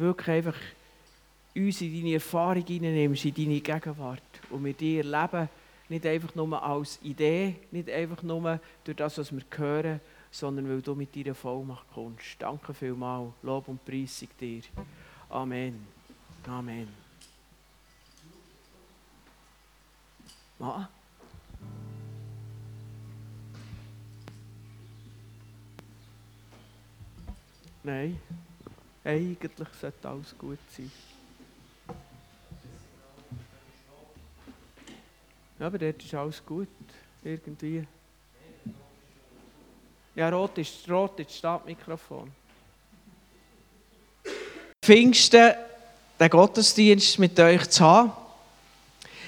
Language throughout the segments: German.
wirklich einfach uns in deine Erfahrung hineinnimmst, in deine Gegenwart und wir dir erleben, nicht einfach nur als Idee, nicht einfach nur durch das, was wir hören, sondern weil du mit deiner Vollmacht kommst. Danke vielmals. Lob und Preis dir. Amen. Amen. Was? Nein, eigentlich sollte alles gut sein. Ja, aber dort ist alles gut, irgendwie. Ja, rot ist, rot ist das Startmikrofon. Pfingsten, den Gottesdienst mit euch zu haben.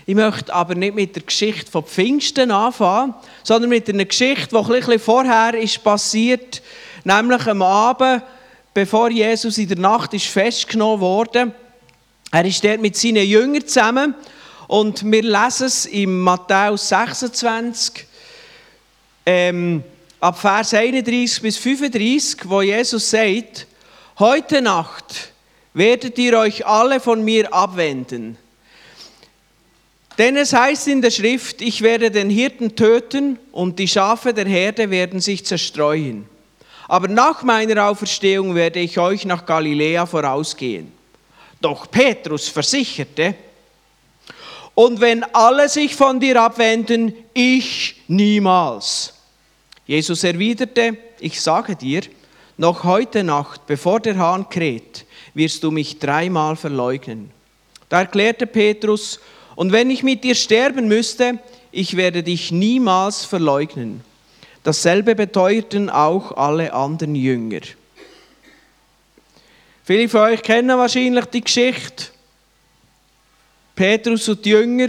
Ich möchte aber nicht mit der Geschichte von Pfingsten anfangen, sondern mit einer Geschichte, die ein bisschen vorher ist passiert, nämlich am Abend, bevor Jesus in der Nacht ist festgenommen wurde. Er ist dort mit seinen Jüngern zusammen und wir lesen es in Matthäus 26, ähm, ab Vers 31 bis 35, wo Jesus sagt, heute Nacht werdet ihr euch alle von mir abwenden. Denn es heißt in der Schrift, ich werde den Hirten töten und die Schafe der Herde werden sich zerstreuen. Aber nach meiner Auferstehung werde ich euch nach Galiläa vorausgehen. Doch Petrus versicherte, und wenn alle sich von dir abwenden, ich niemals. Jesus erwiderte, ich sage dir, noch heute Nacht, bevor der Hahn kräht, wirst du mich dreimal verleugnen. Da erklärte Petrus, und wenn ich mit dir sterben müsste, ich werde dich niemals verleugnen. Dasselbe beteuerten auch alle anderen Jünger. Viele von euch kennen wahrscheinlich die Geschichte Petrus und die Jünger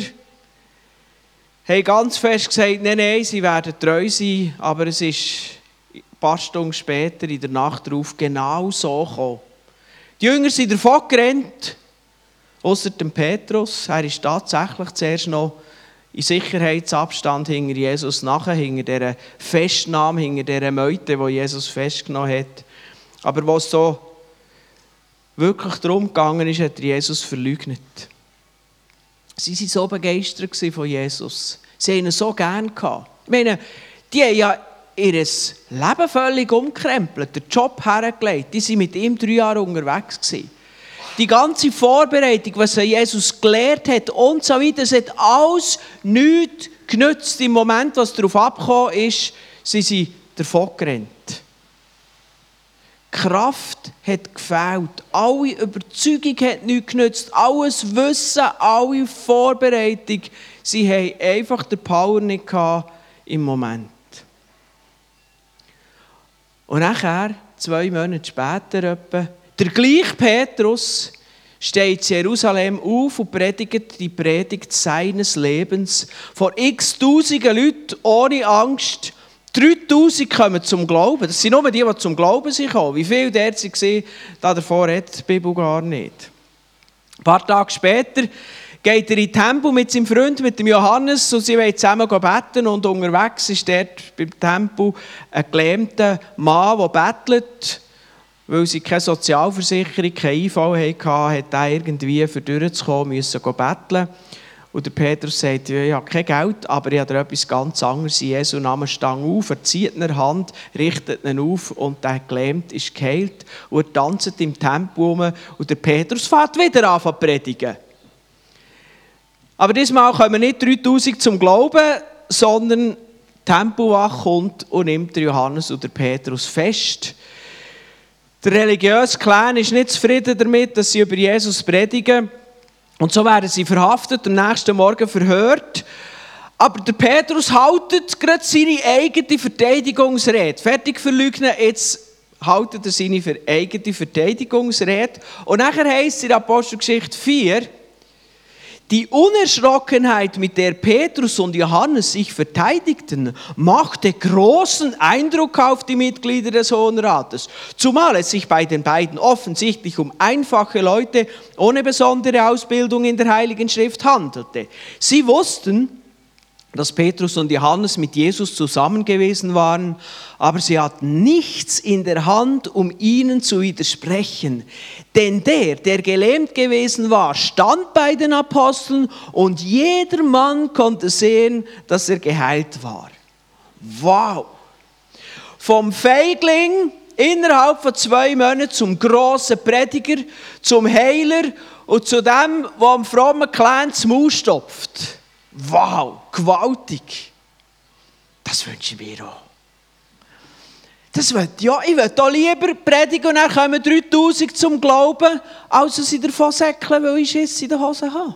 haben ganz fest gesagt, nein, nein, sie werden treu sein, aber es ist ein paar Stunden später in der Nacht darauf genau so gekommen. Die Jünger sind davon gerannt, außer dem Petrus. Er ist tatsächlich zuerst noch in Sicherheitsabstand hinter Jesus nachher, hinter dieser Festnahme, hinter dieser Meute, die Jesus festgenommen hat. Aber was so wirklich darum gegangen ist, hat Jesus verleugnet. Sie waren so begeistert von Jesus. Sie haben ihn so gern gehabt. Ich meine, die haben ja ihr Leben völlig umkrempelt, den Job hergelegt. Die waren mit ihm drei Jahre unterwegs. Gewesen. Die ganze Vorbereitung, was Jesus gelehrt hat und so weiter, es hat alles nichts genützt. Im Moment, was darauf abgekommen ist, sind sie davon gerannt. Kraft hat gefehlt. Alle Überzeugung hat nichts genützt. Alles Wissen, alle Vorbereitung. Sie haben einfach die Power nicht gehabt im Moment. Und nachher, zwei Monate später, etwa, der gleiche Petrus steht in Jerusalem auf und predigt die Predigt seines Lebens vor x Tausenden Leuten ohne Angst 3000 kommen zum Glauben. Das sind nur die, die zum Glauben sind Wie viele dort waren, da davor hat die Bibel gar nicht. Ein paar Tage später geht er in den Tempel mit seinem Freund, mit dem Johannes, und sie wollen zusammen beten. Und unterwegs ist dort beim Tempel ein gelähmter Mann, der bettelt. Weil sie keine Sozialversicherung, keine IV hatten, hat er irgendwie, für durchzukommen, müssen betteln. Und der Petrus sagt, ich habe kein Geld, aber ich habe etwas ganz anderes. Jesu Namen stang auf, er zieht ihn Hand, richtet ihn auf und der gelähmt ist geheilt. Und er tanzt im Tempel um und der Petrus fährt wieder an zu predigen. Aber diesmal kommen nicht 3000 zum Glauben, sondern Tempelwache kommt und nimmt Johannes und Petrus fest. Der religiöse Clan ist nicht zufrieden damit, dass sie über Jesus predigen. Und so werden sie verhaftet, am nächsten Morgen verhört. Aber der Petrus haltet gerade seine eigene Verteidigungsrede. Fertig verleugnen, jetzt haltet er seine eigene Verteidigungsrede. Und nachher heißt es in Apostelgeschichte 4, die Unerschrockenheit, mit der Petrus und Johannes sich verteidigten, machte großen Eindruck auf die Mitglieder des Hohen Rates, zumal es sich bei den beiden offensichtlich um einfache Leute ohne besondere Ausbildung in der Heiligen Schrift handelte. Sie wussten, dass Petrus und Johannes mit Jesus zusammen gewesen waren, aber sie hatten nichts in der Hand, um ihnen zu widersprechen. Denn der, der gelähmt gewesen war, stand bei den Aposteln und jeder Mann konnte sehen, dass er geheilt war. Wow! Vom Feigling innerhalb von zwei Monaten zum grossen Prediger, zum Heiler und zu dem, der am frommen Kleinen Maul stopft. Wow, gewaltig. Das wünsche ich mir auch. Das will, ja, ich will auch lieber predigen und dann kommen 3000 zum Glauben, als sie davon säckeln, weil ich Schiss in der Hose habe.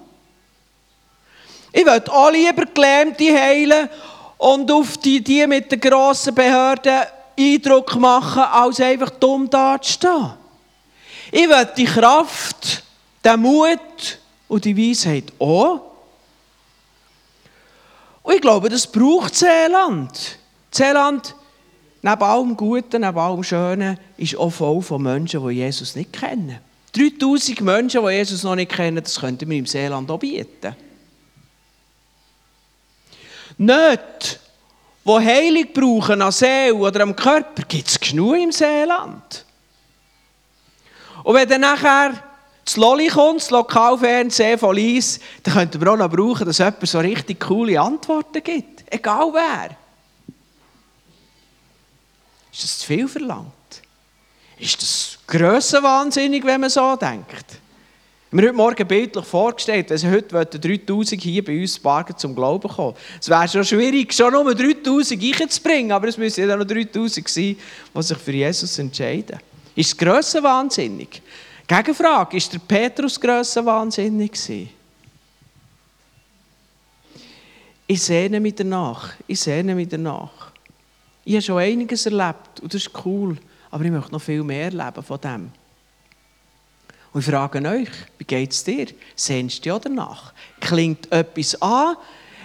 Ich will auch lieber Gelähmte heilen und auf die, die mit den grossen Behörden Eindruck machen, als einfach dumm dazustehen. Ich will die Kraft, den Mut und die Weisheit auch und ich glaube, das braucht Seeland. Seeland, neben allem Guten, neben allem Schönen, ist auch voll von Menschen, die Jesus nicht kennen. 3000 Menschen, die Jesus noch nicht kennen, das könnten wir im Seeland auch bieten. Nicht, die Heilung brauchen an Seele oder am Körper, gibt es genug im Seeland. Und wenn dann nachher das Lolli kommt, das Lokalfernsehen von Lies, dann könnten wir auch noch brauchen, dass jemand so richtig coole Antworten gibt. Egal wer. Ist das zu viel verlangt? Ist das grössenwahnsinnig, wenn man so denkt? Ich habe mir heute Morgen bildlich vorgestellt, wenn heute 3000 hier bei uns Bargen zum Glauben kommen. Es wäre schon schwierig, schon nur 3000 reinzubringen, aber es müssen ja noch 3000 sein, die sich für Jesus entscheiden. Ist es grössenwahnsinnig? Gegenfrage, ist der Petrus wahnsinnig gewesen? Ich sehne mich danach. Ich sehne mich danach. Ich habe schon einiges erlebt und das ist cool, aber ich möchte noch viel mehr erleben von dem. Und ich frage euch, wie geht es dir? Sehnst du ja danach? Klingt etwas an,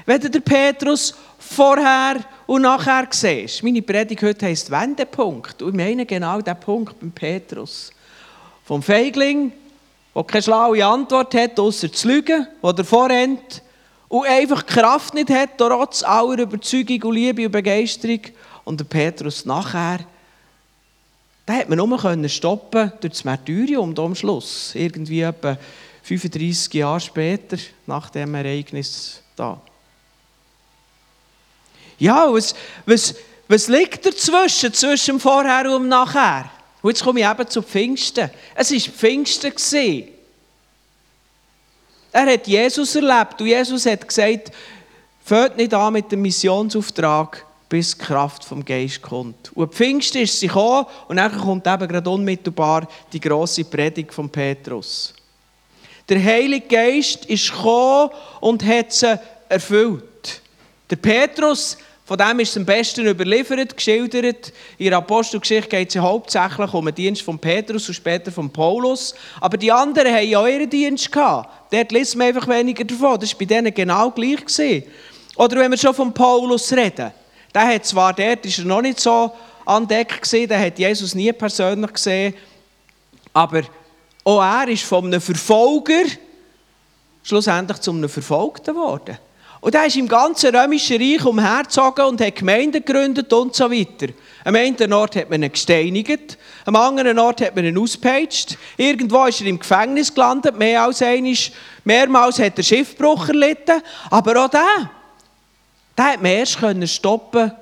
wenn du den Petrus vorher und nachher siehst? Meine Predigt heute heisst Wendepunkt. Und ich meine genau diesen Punkt beim Petrus. Vom Feigling, der keine schlaue Antwort hat, außer zu lügen, der davor rennt und einfach die Kraft nicht hat, trotz aller Überzeugung und Liebe und Begeisterung. Und der Petrus nachher, den hat man nur stoppen durch das Martyrium am Schluss. Irgendwie etwa 35 Jahre später, nach dem Ereignis da. Ja, was, was, was liegt dazwischen, zwischen dem Vorher und dem Nachher? Und jetzt komme ich eben zu Pfingsten. Es war Pfingsten. Er hat Jesus erlebt und Jesus hat gesagt, fängt nicht an mit dem Missionsauftrag, bis die Kraft vom Geist kommt. Und Pfingsten ist sie gekommen und dann kommt eben gerade unmittelbar die grosse Predigt von Petrus. Der Heilige Geist ist gekommen und hat sie erfüllt. Der Petrus von dem ist es am besten überliefert, geschildert. In der Apostelgeschichte geht es ja hauptsächlich um den Dienst von Petrus und später von Paulus. Aber die anderen haben ja auch ihren Dienst gehabt. Dort lesen wir einfach weniger davon. Das war bei denen genau gleich. Gewesen. Oder wenn wir schon von Paulus reden. Der hat zwar dort, ist er noch nicht so an Deck gesehen, der hat Jesus nie persönlich gesehen. Aber auch er ist von einem Verfolger schlussendlich zu einem Verfolgten geworden. Und er ist im ganzen römischen Reich umhergezogen und hat Gemeinden gegründet und so weiter. Am einen Ort hat man ihn gesteinigt, am anderen Ort hat man ihn ausgepeitscht. Irgendwo ist er im Gefängnis gelandet, mehr als einmal. Mehrmals hat er Schiffbruch erlitten. Aber auch der, der hat man erst stoppen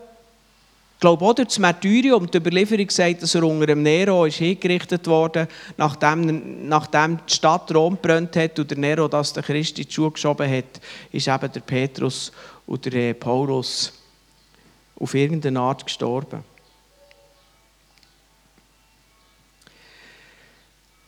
ich glaube auch durch das Martyrium, die Überlieferung sagt, dass er unter dem Nero ist hingerichtet wurde, nachdem, nachdem die Stadt Rom brennt hat und der Nero das der Christ in die Schuhe geschoben hat, ist eben der Petrus und der Paulus auf irgendeine Art gestorben.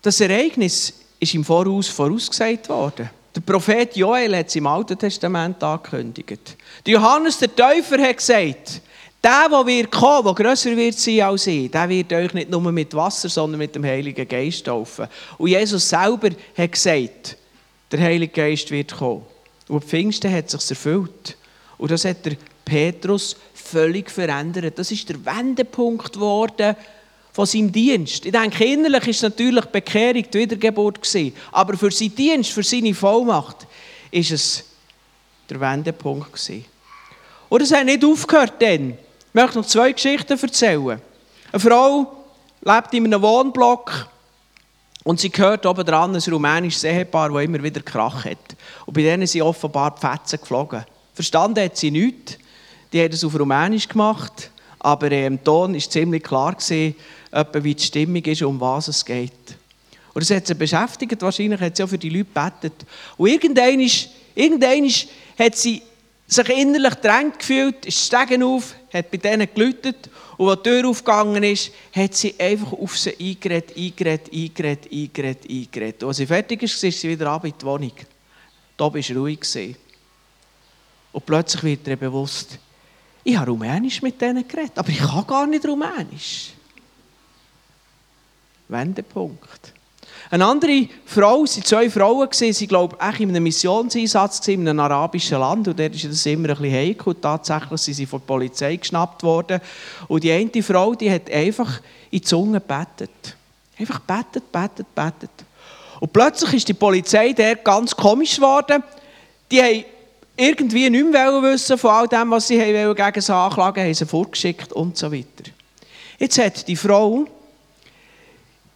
Das Ereignis ist im Voraus vorausgesagt worden. Der Prophet Joel hat es im Alten Testament angekündigt. Johannes der Täufer hat gesagt, der, der wird kommen, der grösser wird sein als ich, der wird euch nicht nur mit Wasser, sondern mit dem Heiligen Geist taufen. Und Jesus selber hat gesagt, der Heilige Geist wird kommen. Und Pfingsten hat sich erfüllt. Und das hat der Petrus völlig verändert. Das ist der Wendepunkt geworden von seinem Dienst. Ich denke, innerlich ist natürlich Bekehrung die Wiedergeburt gewesen. Aber für seinen Dienst, für seine Vollmacht, ist es der Wendepunkt gewesen. Und es hat nicht aufgehört dann. Ich möchte noch zwei Geschichten erzählen. Eine Frau lebt in einem Wohnblock und sie hört oben dran ein rumänisches Ehepaar, das immer wieder Krach hat. Und bei denen sind offenbar die Fetzen geflogen. Verstanden hat sie nichts. Die hat es auf Rumänisch gemacht, aber äh, im Ton war ziemlich klar, gewesen, wie die Stimmung ist, um was es geht. Und das hat sie beschäftigt, wahrscheinlich hat sie auch für die Leute gebetet. Und irgendwann, irgendwann hat sie sich innerlich drängt gefühlt, ist Stegen auf, hat bei denen geläutet und als die Tür aufgegangen ist, hat sie einfach auf sie eingeredet, eingeredet, eingeredet, eingeredet, eingeredet. Und als sie fertig ist, ist sie wieder ab in die Wohnung. Da war es ruhig. Und plötzlich wird ihr bewusst, ich habe Rumänisch mit denen geredet, aber ich kann gar nicht Rumänisch. Wendepunkt. Eine andere Frau, es waren zwei Frauen, sie glaube ich in einem Missionseinsatz in einem arabischen Land und dort ist das immer ein bisschen heikel. Tatsächlich sind sie von der Polizei geschnappt worden. Und die eine Frau, die hat einfach in die Zunge gebetet. Einfach betet, betet, betet. Und plötzlich ist die Polizei der ganz komisch geworden. Die haben irgendwie nicht mehr wissen von all dem, was sie gegen sie anklagen haben sie vorgeschickt und so weiter. Jetzt hat die Frau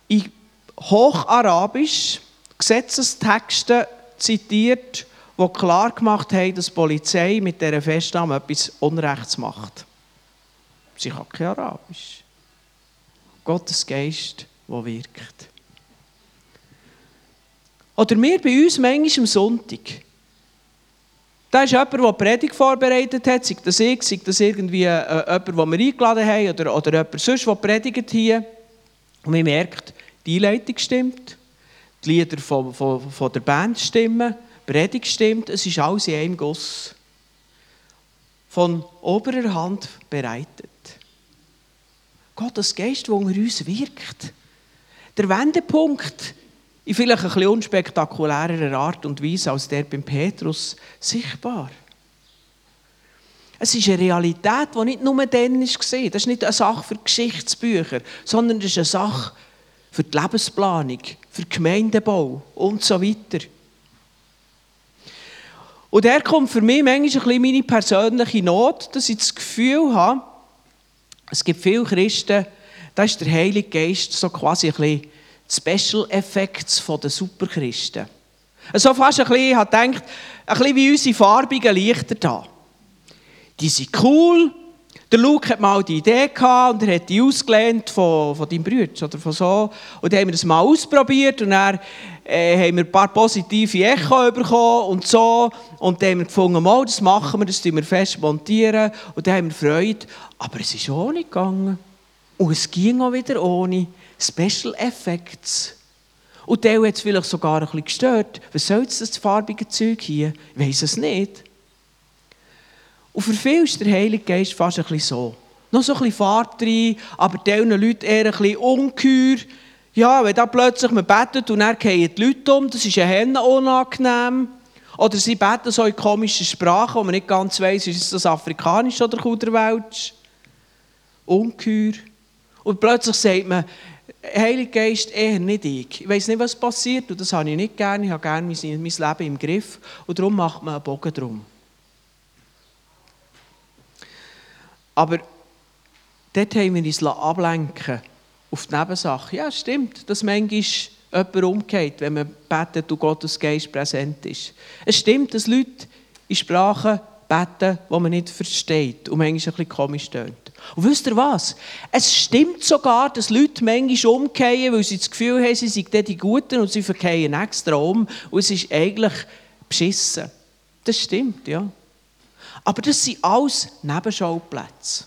in Hocharabisch Gesetzestexte zitiert, die klar gemacht haben, dass die Polizei mit dieser Festnahme etwas Unrechts macht. Sie kann kein Arabisch. Gottes Geist, der wirkt. Oder wir bei uns manchmal am Sonntag. Da ist jemand, der Predigt vorbereitet hat, sei das ich, sei das irgendwie äh, jemand, den wir eingeladen haben, oder, oder jemand sonst, der predigt hier. Und man merkt, die Einleitung stimmt, die Lieder von, von, von der Band stimmen, die Predigt stimmt, es ist alles in einem Guss. Von oberer Hand bereitet. Gottes Geist, der unter uns wirkt. Der Wendepunkt in vielleicht ein bisschen unspektakulärer Art und Weise als der beim Petrus sichtbar. Es ist eine Realität, die nicht nur dann war. Das ist nicht eine Sache für Geschichtsbücher, sondern es ist eine Sache für die Lebensplanung, für den Gemeindebau und so weiter. Und er kommt für mich manchmal ein bisschen meine persönliche Not, dass ich das Gefühl habe, es gibt viele Christen, da ist der Heilige Geist so quasi ein bisschen Special Effects der Superchristen. So fast ein bisschen, ich habe gedacht, ein bisschen wie unsere farbigen Lichter da. Die sind cool, der Luke hat mal die Idee gehabt und er hat die ausgelehnt von, von deinem Bruder oder von so. Und dann haben wir das mal ausprobiert und dann äh, haben wir ein paar positive Echo bekommen und so. Und dann haben wir gefunden, mal, das machen wir, das montieren wir fest montieren. Und dann haben wir Freude. Aber es ist nicht gegangen. Und es ging auch wieder ohne Special Effects. Und der hat es vielleicht sogar ein bisschen gestört. Was soll das farbige Zeug hier? Ich weiß es nicht. Und für viele ist der Heilige Geist fast ein bisschen so. Noch so ein bisschen Fahrt rein, aber diesen Leuten eher ein bisschen ungeheuer. Ja, wenn da plötzlich man betet und dann gehen die Leute um, das ist ja Hennen unangenehm. Oder sie beten so in komischen Sprachen, wo man nicht ganz weiss, ist das Afrikanisch oder Kuderwelsch. Ungeheuer. Und plötzlich sagt man, Heilige Geist, eher nicht ich. Ich weiß nicht, was passiert und das habe ich nicht gerne. Ich habe gerne mein, mein Leben im Griff und darum macht man einen Bogen drum. Aber dort haben wir uns ablenken auf die Nebensache. Ja, stimmt, dass manchmal jemand umgeht, wenn man betet und Gottes Geist präsent ist. Es stimmt, dass Leute in Sprachen beten, die man nicht versteht und manchmal bisschen komisch tönt. Und wisst ihr was? Es stimmt sogar, dass Leute manchmal umkehren, weil sie das Gefühl haben, sie sind die Guten und sie verkehren extra um und es ist eigentlich beschissen. Das stimmt, ja. Aber das sind alles Nebenschauplätze.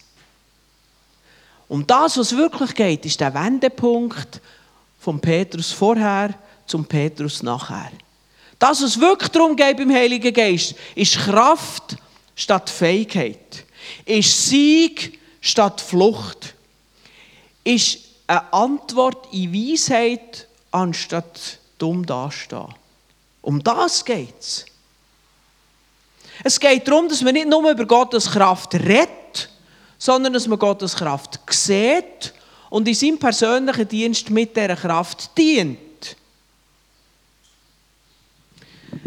Um das, was wirklich geht, ist der Wendepunkt vom Petrus vorher zum Petrus nachher. Das, was wirklich darum geht beim Heiligen Geist, ist Kraft statt Fähigkeit. Ist Sieg statt Flucht. Ist eine Antwort in Weisheit anstatt dumm dastehen. Um das geht es. Geht darum, dass man nicht nur über Gottes Kraft redet, sondern dass man Gottes Kraft sieht und in seinem persönlichen Dienst mit dieser Kraft dient.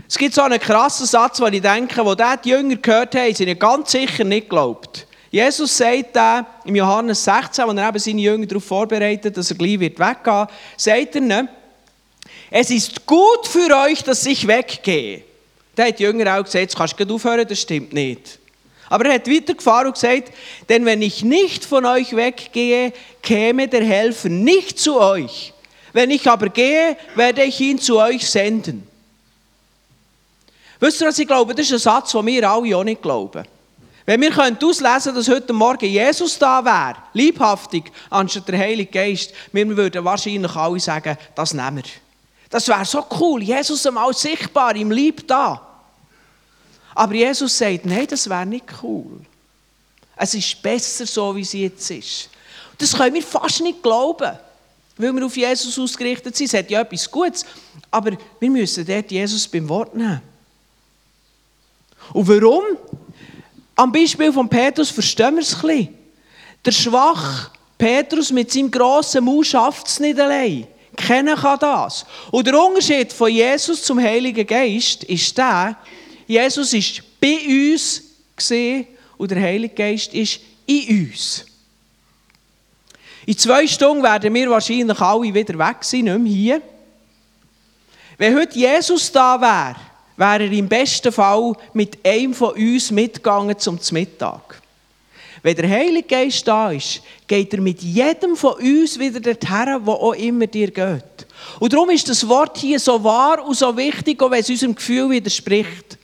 Es gibt so einen krassen Satz, wo ich denke, wo die Jünger gehört haben, sind ganz sicher nicht geglaubt. Jesus sagt da im Johannes 16, wo er eben seine Jünger darauf vorbereitet, dass er gleich wird weggehen, sagt er ihnen, es ist gut für euch, dass ich weggehe. Da hat die Jünger auch gesagt, jetzt kannst du aufhören, das stimmt nicht. Aber er hat weitergefahren und gesagt, denn wenn ich nicht von euch weggehe, käme der Helfer nicht zu euch. Wenn ich aber gehe, werde ich ihn zu euch senden. Wisst ihr, was ich glaube? Das ist ein Satz, den wir alle auch nicht glauben. Wenn wir auslesen könnten, dass heute Morgen Jesus da wäre, liebhaftig, anstatt der Heilige Geist, wir würden wahrscheinlich alle sagen, das nehmen wir. Das wäre so cool, Jesus einmal sichtbar, im Lieb da. Aber Jesus sagt, nein, das wäre nicht cool. Es ist besser so, wie es jetzt ist. Das können wir fast nicht glauben, weil wir auf Jesus ausgerichtet sind. Es hat ja etwas Gutes, aber wir müssen dort Jesus beim Wort nehmen. Und warum? Am Beispiel von Petrus verstehen wir es ein bisschen. Der schwache Petrus mit seinem grossen Mund schafft es nicht allein. Kennen kann das. Und der Unterschied von Jesus zum Heiligen Geist ist der, Jesus ist bei uns gesehen und der Heilige Geist ist in uns. In zwei Stunden werden wir wahrscheinlich alle wieder weg sein, nicht mehr hier. Wenn heute Jesus da wäre, wäre er im besten Fall mit einem von uns mitgegangen zum Mittag. Wenn der Heilige Geist da ist, geht er mit jedem von uns wieder dorthin, wo auch immer dir geht. Und darum ist das Wort hier so wahr und so wichtig, auch wenn es unserem Gefühl widerspricht.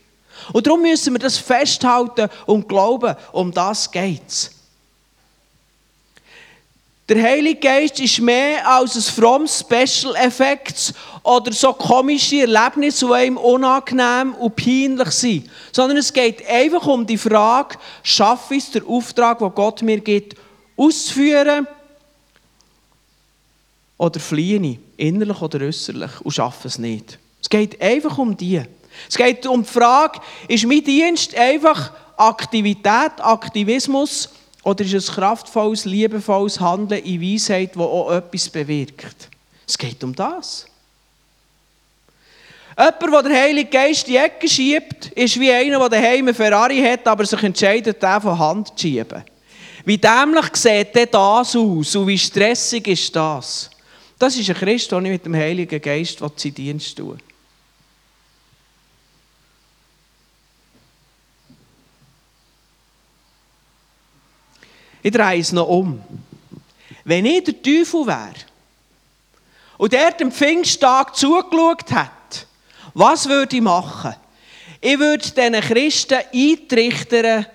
Und darum müssen wir das festhalten und glauben, um das geht es. Der Heilige Geist ist mehr als ein frommes Special Effects oder so komische Erlebnisse, die einem unangenehm und peinlich sind. Sondern es geht einfach um die Frage, schaffe ich es, den Auftrag, den Gott mir gibt, auszuführen oder fliehe ich, innerlich oder äußerlich, und schaffe es nicht. Es geht einfach um die. Es geht um die Frage, ist mein Dienst einfach Aktivität, Aktivismus oder ist es kraftvolles, liebevolles Handeln in Weisheit, das auch etwas bewirkt? Es geht um das. Jemand, der den Heiligen Geist in die Ecke schiebt, ist wie einer, der daheim einen Ferrari hat, aber sich entscheidet, den von Hand zu schieben. Wie dämlich sieht das aus und wie stressig ist das? Das ist ein Christ, der nicht mit dem Heiligen Geist seinen Dienst will. Ich drehe es noch um. Wenn ich der Teufel wäre und der dem Pfingsttag zugeschaut hat, was würde ich machen? Ich würde diesen Christen eintrichtern,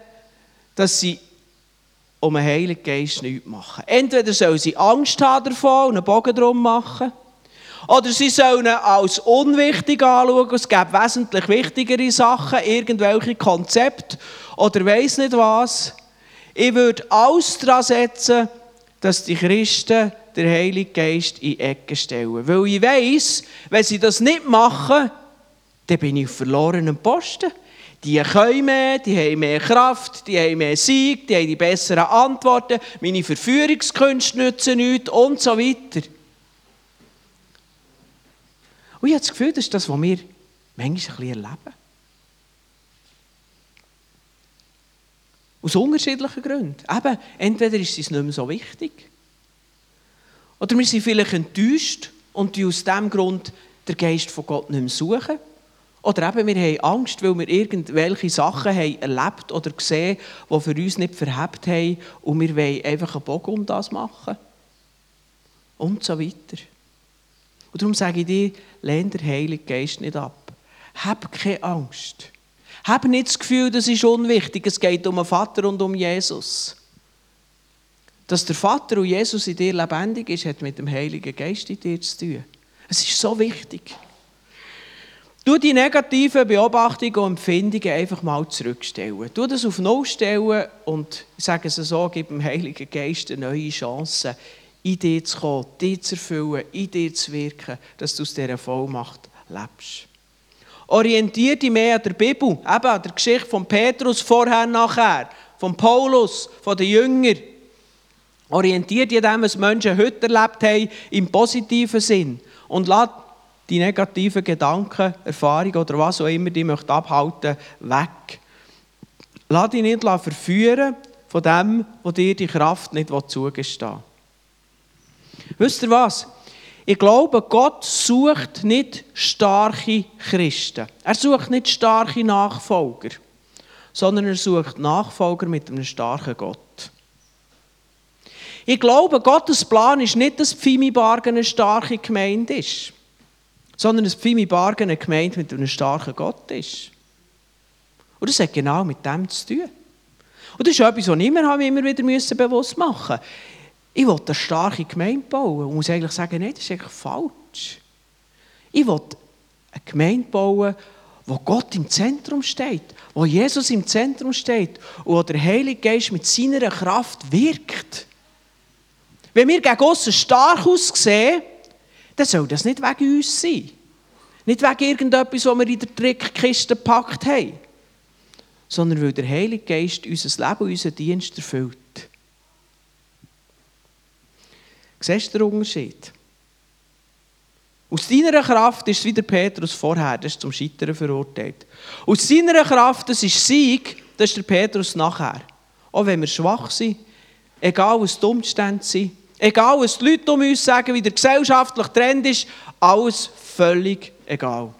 dass sie um einen Heiligen Geist nichts machen. Entweder sollen sie Angst haben davon und einen Bogen drum machen, oder sie sollen ihn als unwichtig anschauen. Es gibt wesentlich wichtigere Sachen, irgendwelche Konzepte oder weiß nicht was. Ich würde alles daran setzen, dass die Christen den Heiligen Geist in die Ecke stellen. Weil ich weiss, wenn sie das nicht machen, dann bin ich auf verlorenem Posten. Die können mehr, die haben mehr Kraft, die haben mehr Sieg, die haben die besseren Antworten, meine Verführungskünste nützen nichts und so weiter. Und ich habe das Gefühl, das ist das, was wir manchmal ein bisschen erleben. Aus unterschiedlichen Gründen. Eben, entweder ist es nicht mehr so wichtig. Oder wir sind vielleicht enttäuscht und die aus diesem Grund den Geist von Gott nicht mehr suchen. Oder eben, wir haben Angst, weil wir irgendwelche Sachen haben erlebt oder gesehen, die für uns nicht verhebt haben und wir wollen einfach einen Bogen um das machen. Und so weiter. Und darum sage ich dir, lehn den Heiligen Geist nicht ab. Hab keine Angst. Hab nicht das Gefühl, das ist unwichtig. Es geht um den Vater und um Jesus. Dass der Vater und Jesus in dir lebendig ist, hat mit dem Heiligen Geist in dir zu tun. Es ist so wichtig. Du die negativen Beobachtungen und Empfindungen einfach mal zurückstellen. Du das auf Null stellen und, ich sage es so, gib dem Heiligen Geist eine neue Chance, in dir zu kommen, dich zu erfüllen, in dir zu wirken, dass du aus dieser Vollmacht lebst. Orientiert dich mehr an der Bibel, eben an der Geschichte von Petrus vorher, nachher, von Paulus, von den Jüngern. Orientiert dich an dem, was Menschen heute erlebt haben, im positiven Sinn. Und lass die negativen Gedanken, Erfahrungen oder was auch immer die möchte abhalten, weg. Lass dich nicht verführen von dem, wo dir die Kraft nicht zugestehen Wisst ihr was? Ich glaube, Gott sucht nicht starke Christen. Er sucht nicht starke Nachfolger, sondern er sucht Nachfolger mit einem starken Gott. Ich glaube, Gottes Plan ist nicht, dass Pfimi Bargen eine starke Gemeinde ist, sondern dass Pfimi Bargen eine Gemeinde mit einem starken Gott ist. Und das hat genau mit dem zu tun. Und das ist etwas, was ich mir immer wieder bewusst machen musste. Ich will eine starke Gemeinde bauen und muss eigentlich sagen, nein, das ist eigentlich falsch. Ich will eine Gemeinde bauen, wo Gott im Zentrum steht, wo Jesus im Zentrum steht und wo der Heilige Geist mit seiner Kraft wirkt. Wenn wir gegen aussen stark aussehen, dann soll das nicht wegen uns sein. Nicht wegen irgendetwas, was wir in der Trickkiste gepackt haben, sondern weil der Heilige Geist unser Leben, unseren Dienst erfüllt. Siehst du den Unterschied? Aus deiner Kraft ist es wie der Petrus vorher, das ist zum Scheitern verurteilt. Aus seiner Kraft, das ist Sieg, das ist der Petrus nachher. Auch wenn wir schwach sind, egal was die Umstände sind, egal was die Leute um uns sagen, wie der gesellschaftliche Trend ist, alles völlig egal.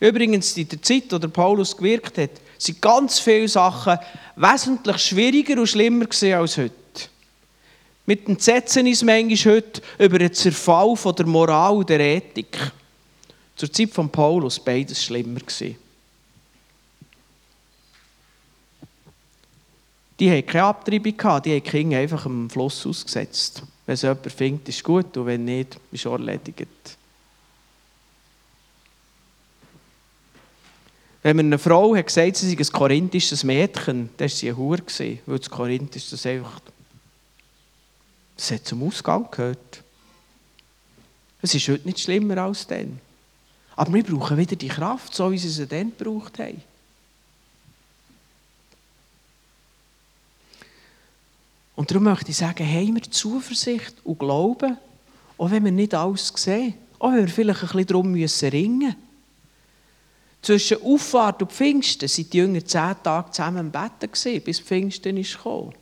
Übrigens, in der Zeit, in der Paulus gewirkt hat, sind ganz viele Sachen wesentlich schwieriger und schlimmer als heute. Mit entsetzen uns manchmal heute über den Zerfall von der Moral und der Ethik. Zur Zeit von Paulus beides schlimmer. Die hatten keine Abtreibung, gehabt, die haben Kinder einfach am Fluss ausgesetzt. Wenn es jemand findet, ist gut, und wenn nicht, ist es erledigt. Wenn mir eine Frau hat gesagt, sie sei ein korinthisches Mädchen, dann war sie ein Hure, weil das Korinth ist das einfach das hat zum Ausgang gehört. Es ist heute nicht schlimmer als dann. Aber wir brauchen wieder die Kraft, so wie sie sie dann gebraucht haben. Und darum möchte ich sagen, haben wir Zuversicht und Glauben, auch wenn wir nicht alles sehen, auch wenn wir vielleicht ein bisschen darum müssen ringen Zwischen Auffahrt und Pfingsten waren die Jünger zehn Tage zusammen im Bett, bis Pfingsten gekommen.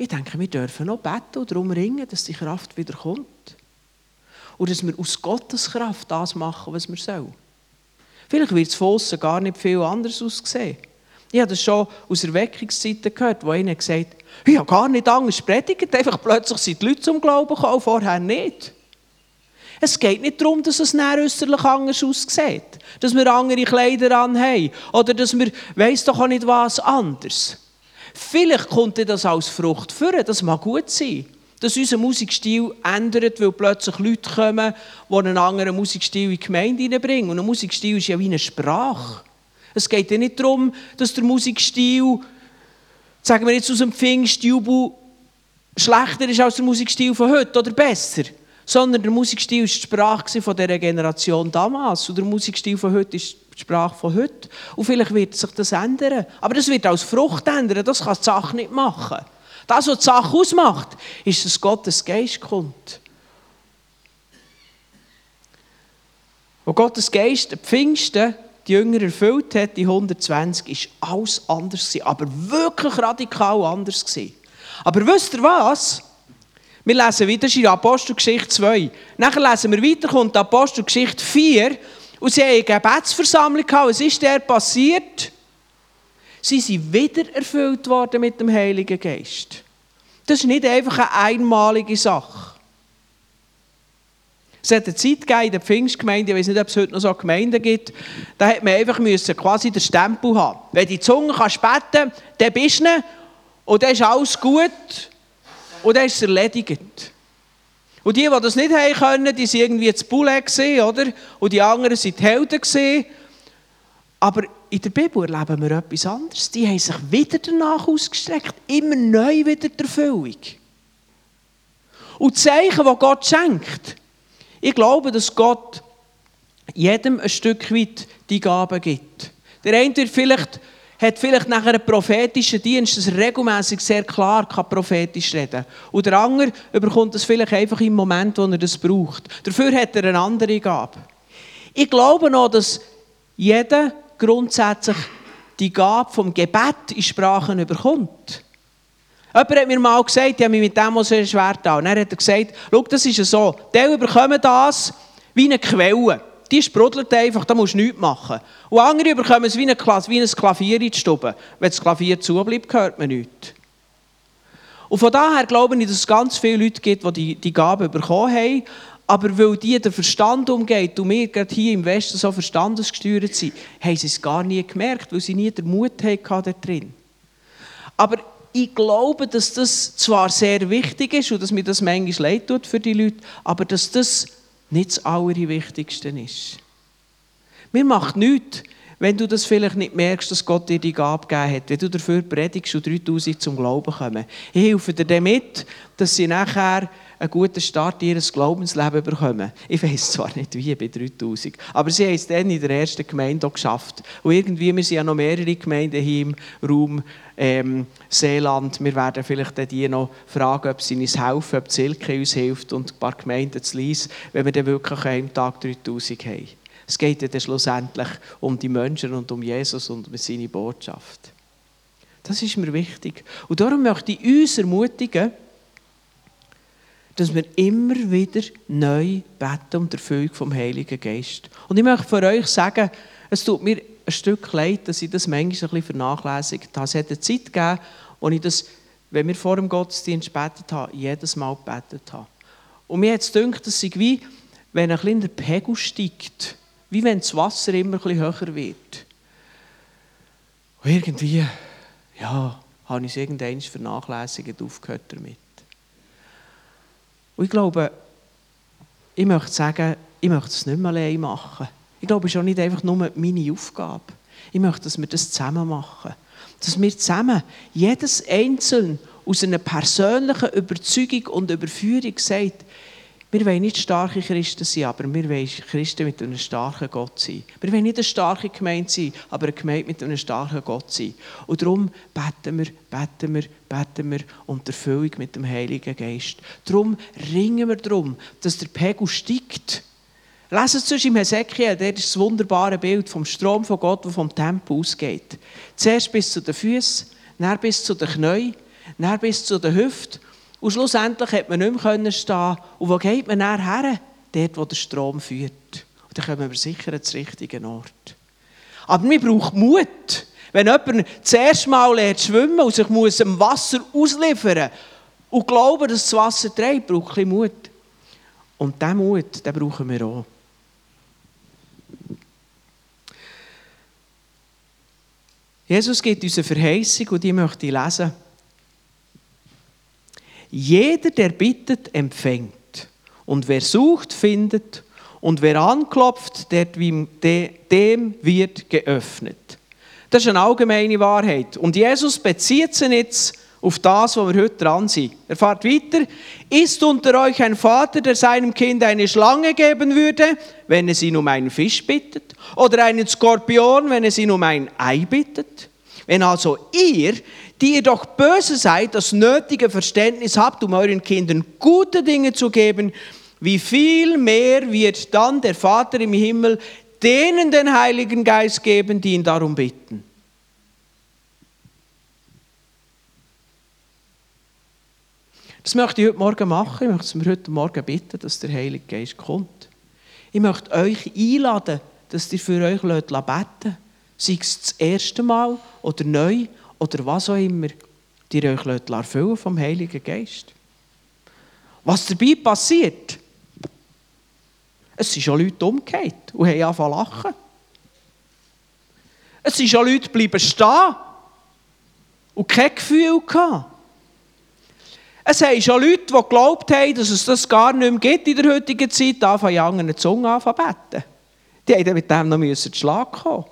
Ich denke, wir dürfen noch beten und darum ringen, dass die Kraft wieder kommt. Und dass wir aus Gottes Kraft das machen, was wir sollen. Vielleicht wird es von außen gar nicht viel anders aussehen. Ich habe das schon aus Erweckungszeiten gehört, wo einer gesagt hat, ich habe gar nicht anders predigt, einfach plötzlich sind die Leute zum Glauben gekommen, vorher nicht. Es geht nicht darum, dass es näher äußerlich anders aussieht, dass wir andere Kleider anhaben oder dass wir, weiss doch auch nicht was, anders. Vielleicht kommt das als Frucht führen, das mag gut sein. Dass unser Musikstil ändert, weil plötzlich Leute kommen, die einen anderen Musikstil in die Gemeinde hineinbringen. Und ein Musikstil ist ja wie eine Sprache. Es geht ja nicht darum, dass der Musikstil, sagen wir jetzt aus dem Pfingstjubel, schlechter ist als der Musikstil von heute oder besser. Sondern der Musikstil war die Sprache von dieser Generation damals. Und der Musikstil von heute ist die Sprache von heute. Und vielleicht wird sich das ändern. Aber das wird als Frucht ändern. Das kann die Sache nicht machen. Das, was die Sache ausmacht, ist, dass Gottes Geist kommt. Wo Gottes Geist, der Pfingsten, die Jünger erfüllt hat, die 120, ist alles anders gewesen. Aber wirklich radikal anders gewesen. Aber wisst ihr was? Wir lesen weiter in Apostelgeschichte 2. Nachher lesen wir weiter, kommt Apostelgeschichte 4. Und sie haben eine Gebetsversammlung gehabt. Was ist der passiert? Sie sind wieder erfüllt worden mit dem Heiligen Geist. Das ist nicht einfach eine einmalige Sache. Es hat eine Zeit gegeben in der Pfingstgemeinde, ich weiß nicht, ob es heute noch so Gemeinden gibt, da hat man einfach müssen quasi den Stempel haben. Wenn die Zunge kannst beten, dann bist du und dann ist alles gut und dann ist es erledigt. Und die, die das nicht haben können, die waren irgendwie zu Bulle, oder? Und die anderen waren die Helden. Aber in der Bibel erleben wir etwas anderes. Die haben sich wieder danach ausgestreckt, immer neu wieder der Erfüllung. Und die Zeichen, die Gott schenkt, ich glaube, dass Gott jedem ein Stück weit die Gaben gibt. Der eine wird vielleicht hat vielleicht nachher einen prophetischen Dienst, dass er regelmäßig sehr klar kann prophetisch reden Und der andere bekommt das vielleicht einfach im Moment, wo er das braucht. Dafür hat er eine andere Gabe. Ich glaube noch, dass jeder grundsätzlich die Gabe vom Gebet in Sprachen bekommt. Jemand hat mir mal gesagt, ich habe mich mit dem sehr schwer getan. Dann hat er gesagt, schau, das ist so, die bekommen das wie eine Quelle. Die sprudelt einfach, da musst du nichts machen. Und andere bekommen es wie, eine, wie ein Klavier in die Stube. Wenn das Klavier zubleibt, hört man nichts. Und von daher glaube ich, dass es ganz viele Leute gibt, die die, die Gabe bekommen haben, aber weil die den Verstand umgeht und wir gerade hier im Westen so verstandesgesteuert sind, haben sie es gar nie gemerkt, weil sie nie den Mut hatten da drin. Aber ich glaube, dass das zwar sehr wichtig ist und dass mir das manchmal leid tut für die Leute, aber dass das nicht das Allerwichtigste ist. Mir macht nichts, wenn du das vielleicht nicht merkst, dass Gott dir die Gabe gegeben hat, wenn du dafür predigst und 3000 zum Glauben kommen. Ich helfe dir damit, dass sie nachher einen guten Start in ihr Glaubensleben bekommen. Ich weiß zwar nicht wie bei 3000, aber sie haben es dann in der ersten Gemeinde auch geschafft. Und irgendwie, wir sind ja noch mehrere Gemeinden hier im Raum ähm, Seeland. Wir werden vielleicht die noch fragen, ob sie uns helfen, ob Silke uns hilft und ein paar Gemeinden zu Lies, wenn wir dann wirklich an Tag 3000 haben. Es geht dann schlussendlich um die Menschen und um Jesus und um seine Botschaft. Das ist mir wichtig. Und darum möchte ich uns ermutigen, dass wir immer wieder neu beten um die Erfüllung vom Heiligen Geist. Und ich möchte für euch sagen, es tut mir ein Stück leid, dass ich das manchmal ein bisschen vernachlässigt habe. Es hat eine Zeit gegeben, wo ich das, wenn wir vor dem Gottesdienst betet haben, jedes Mal gebetet habe. Und mir hat es gedacht, es wie, wenn ein kleiner Pegel steigt, wie wenn das Wasser immer ein bisschen höher wird. Und irgendwie, ja, habe ich es irgendwann vernachlässigt, aufgehört damit. Und ich glaube, ich möchte sagen, ich möchte es nicht mehr allein machen. Ich glaube, es ist auch nicht einfach nur meine Aufgabe. Ich möchte, dass wir das zusammen machen. Dass wir zusammen, jedes Einzelne aus einer persönlichen Überzeugung und Überführung sagt, wir wollen nicht starke Christen sein, aber wir wollen Christen mit einem starken Gott sein. Wir wollen nicht eine starke Gemeinde sein, aber eine Gemeinde mit einem starken Gott sein. Und darum beten wir, beten wir, beten wir um die Erfüllung mit dem Heiligen Geist. Darum ringen wir darum, dass der Pegel steigt. Lesen es sonst im Hesekiel, der ist das wunderbare Bild vom Strom von Gott, der vom Tempel ausgeht. Zuerst bis zu den Füßen, dann bis zu den Knien, dann bis zu den Hüften und schlussendlich hat man nicht mehr stehen Und wo geht man dann her? Dort, wo der Strom führt. Und dann kommen wir sicher den richtigen Ort. Aber man braucht Mut. Wenn jemand das erste Mal lernt schwimmen und sich muss dem Wasser ausliefern und glauben, dass das Wasser trägt, braucht ein Mut. Und diesen Mut, den brauchen wir auch. Jesus gibt uns eine Verheißung und die möchte ich lesen. Jeder, der bittet, empfängt. Und wer sucht, findet. Und wer anklopft, dem wird geöffnet. Das ist eine allgemeine Wahrheit. Und Jesus bezieht sich jetzt auf das, wo wir heute dran sind. Er fährt weiter. Ist unter euch ein Vater, der seinem Kind eine Schlange geben würde, wenn es ihn um einen Fisch bittet? Oder einen Skorpion, wenn es ihn um ein Ei bittet? Wenn also ihr, die ihr doch böse seid, das nötige Verständnis habt, um euren Kindern gute Dinge zu geben, wie viel mehr wird dann der Vater im Himmel denen den Heiligen Geist geben, die ihn darum bitten. Das möchte ich heute Morgen machen. Ich möchte mir heute Morgen bitten, dass der Heilige Geist kommt. Ich möchte euch einladen, dass ihr für euch beten lasst. Sei es das erste Mal oder neu oder was auch immer, die euch erfüllen vom Heiligen Geist. Was dabei passiert, es sind schon Leute umgekehrt und haben angefangen zu lachen. Es sind schon Leute bleiben stehen und kein Gefühl gehabt. Es haben schon Leute, die geglaubt haben, dass es das gar nicht mehr gibt in der heutigen Zeit, anfangen in anderen Zungen anfangen zu beten. Die haben mit dem noch einen Schlag kommen.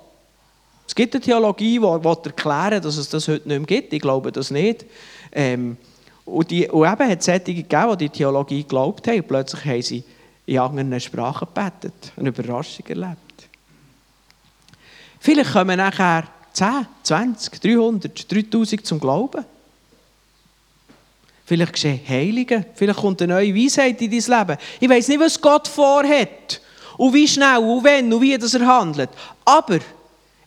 Es gibt eine Theologie, die erklären dass es das heute nicht mehr gibt. Ich glaube das nicht. Ähm, und, die, und eben hat es solche gegeben, die die Theologie geglaubt haben. Plötzlich haben sie in anderen Sprachen gebetet. Eine Überraschung erlebt. Vielleicht kommen nachher 10, 20, 300, 3000 zum Glauben. Vielleicht geschehen Heilige, vielleicht kommt eine neue Weisheit in dein Leben. Ich weiß nicht, was Gott vorhat und wie schnell und wenn und wie das er handelt. Aber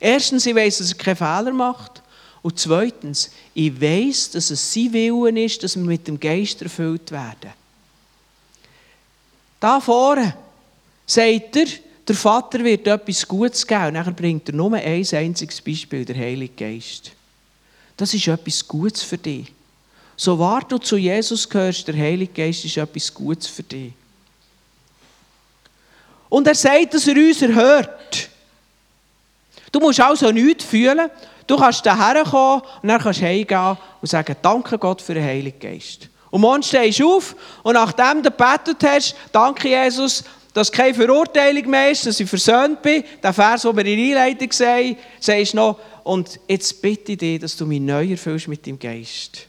erstens, ich weiß, dass er keine Fehler macht. Und zweitens, ich weiß, dass es sein Willen ist, dass wir mit dem Geist erfüllt werden. Da vorne sagt er, der Vater wird etwas Gutes geben. Und dann bringt er nur ein einziges Beispiel, der Heilige Geist. Das ist etwas Gutes für dich. So wart du zu Jesus gehörst, der Heilige Geist ist etwas Gutes für dich. Und er sagt, dass er uns erhört. Du musst also nichts fühlen. Du kannst daher kommen und dann kannst du heimgehen und sagen, danke Gott für den Heiligen Geist. Und morgen stehst du auf und nachdem du gebetet hast, danke Jesus, dass keine Verurteilung mehr ist, dass ich versöhnt bin. Der Vers, den wir in der Einleitung sehen, sagst noch, und jetzt bitte ich dich, dass du mich neu erfüllst mit dem Geist.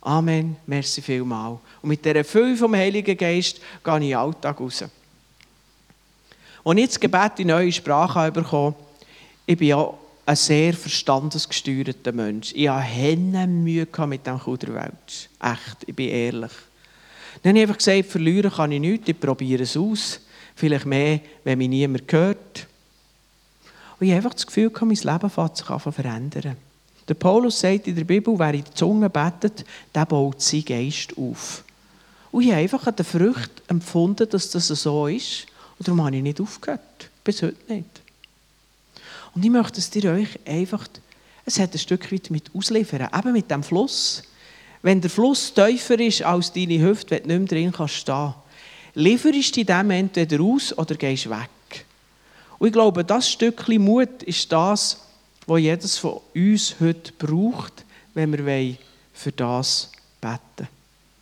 Amen, merci vielmal. Und mit dieser Fülle vom Heiligen Geist gehe ich in den Alltag raus. Ich das Gebet in neue Sprache bekommen ich bin ja ein sehr verstandesgesteuerter Mensch. Ich hatte Hände Mühe mit dem Kuderwelsch. Echt, ich bin ehrlich. Dann habe ich einfach gesagt, verlieren kann ich nichts, ich probiere es aus. Vielleicht mehr, wenn mich niemand hört. Und ich habe einfach das Gefühl, mein Leben fängt sich an zu verändern. Der Paulus sagt in der Bibel, wer in der Zunge betet, der baut seinen Geist auf. Und ich habe einfach an der Frucht empfunden, dass das so ist. Und darum habe ich nicht aufgehört. Bis heute nicht. Und ich möchte es dir euch einfach, es hat ein Stück weit mit ausliefern, eben mit dem Fluss. Wenn der Fluss tiefer ist als deine Hüfte, wenn du nicht mehr drin kannst stehen, lieferst du dem entweder aus oder gehst weg. Und ich glaube, das Stückchen Mut ist das, was jedes von uns heute braucht, wenn wir für das beten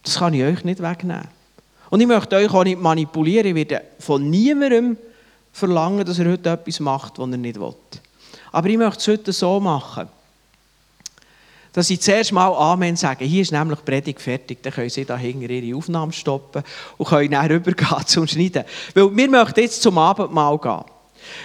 Das kann ich euch nicht wegnehmen. Und ich möchte euch auch nicht manipulieren. Ich werde von niemandem verlangen, dass er heute etwas macht, was er nicht will. Aber ich möchte es heute so machen, dass ich zuerst mal Amen sage. Hier ist nämlich die Predigt fertig. Dann können Sie da hinten Ihre Aufnahmen stoppen und können dann rübergehen zum Schneiden. Weil wir möchten jetzt zum Abendmahl gehen.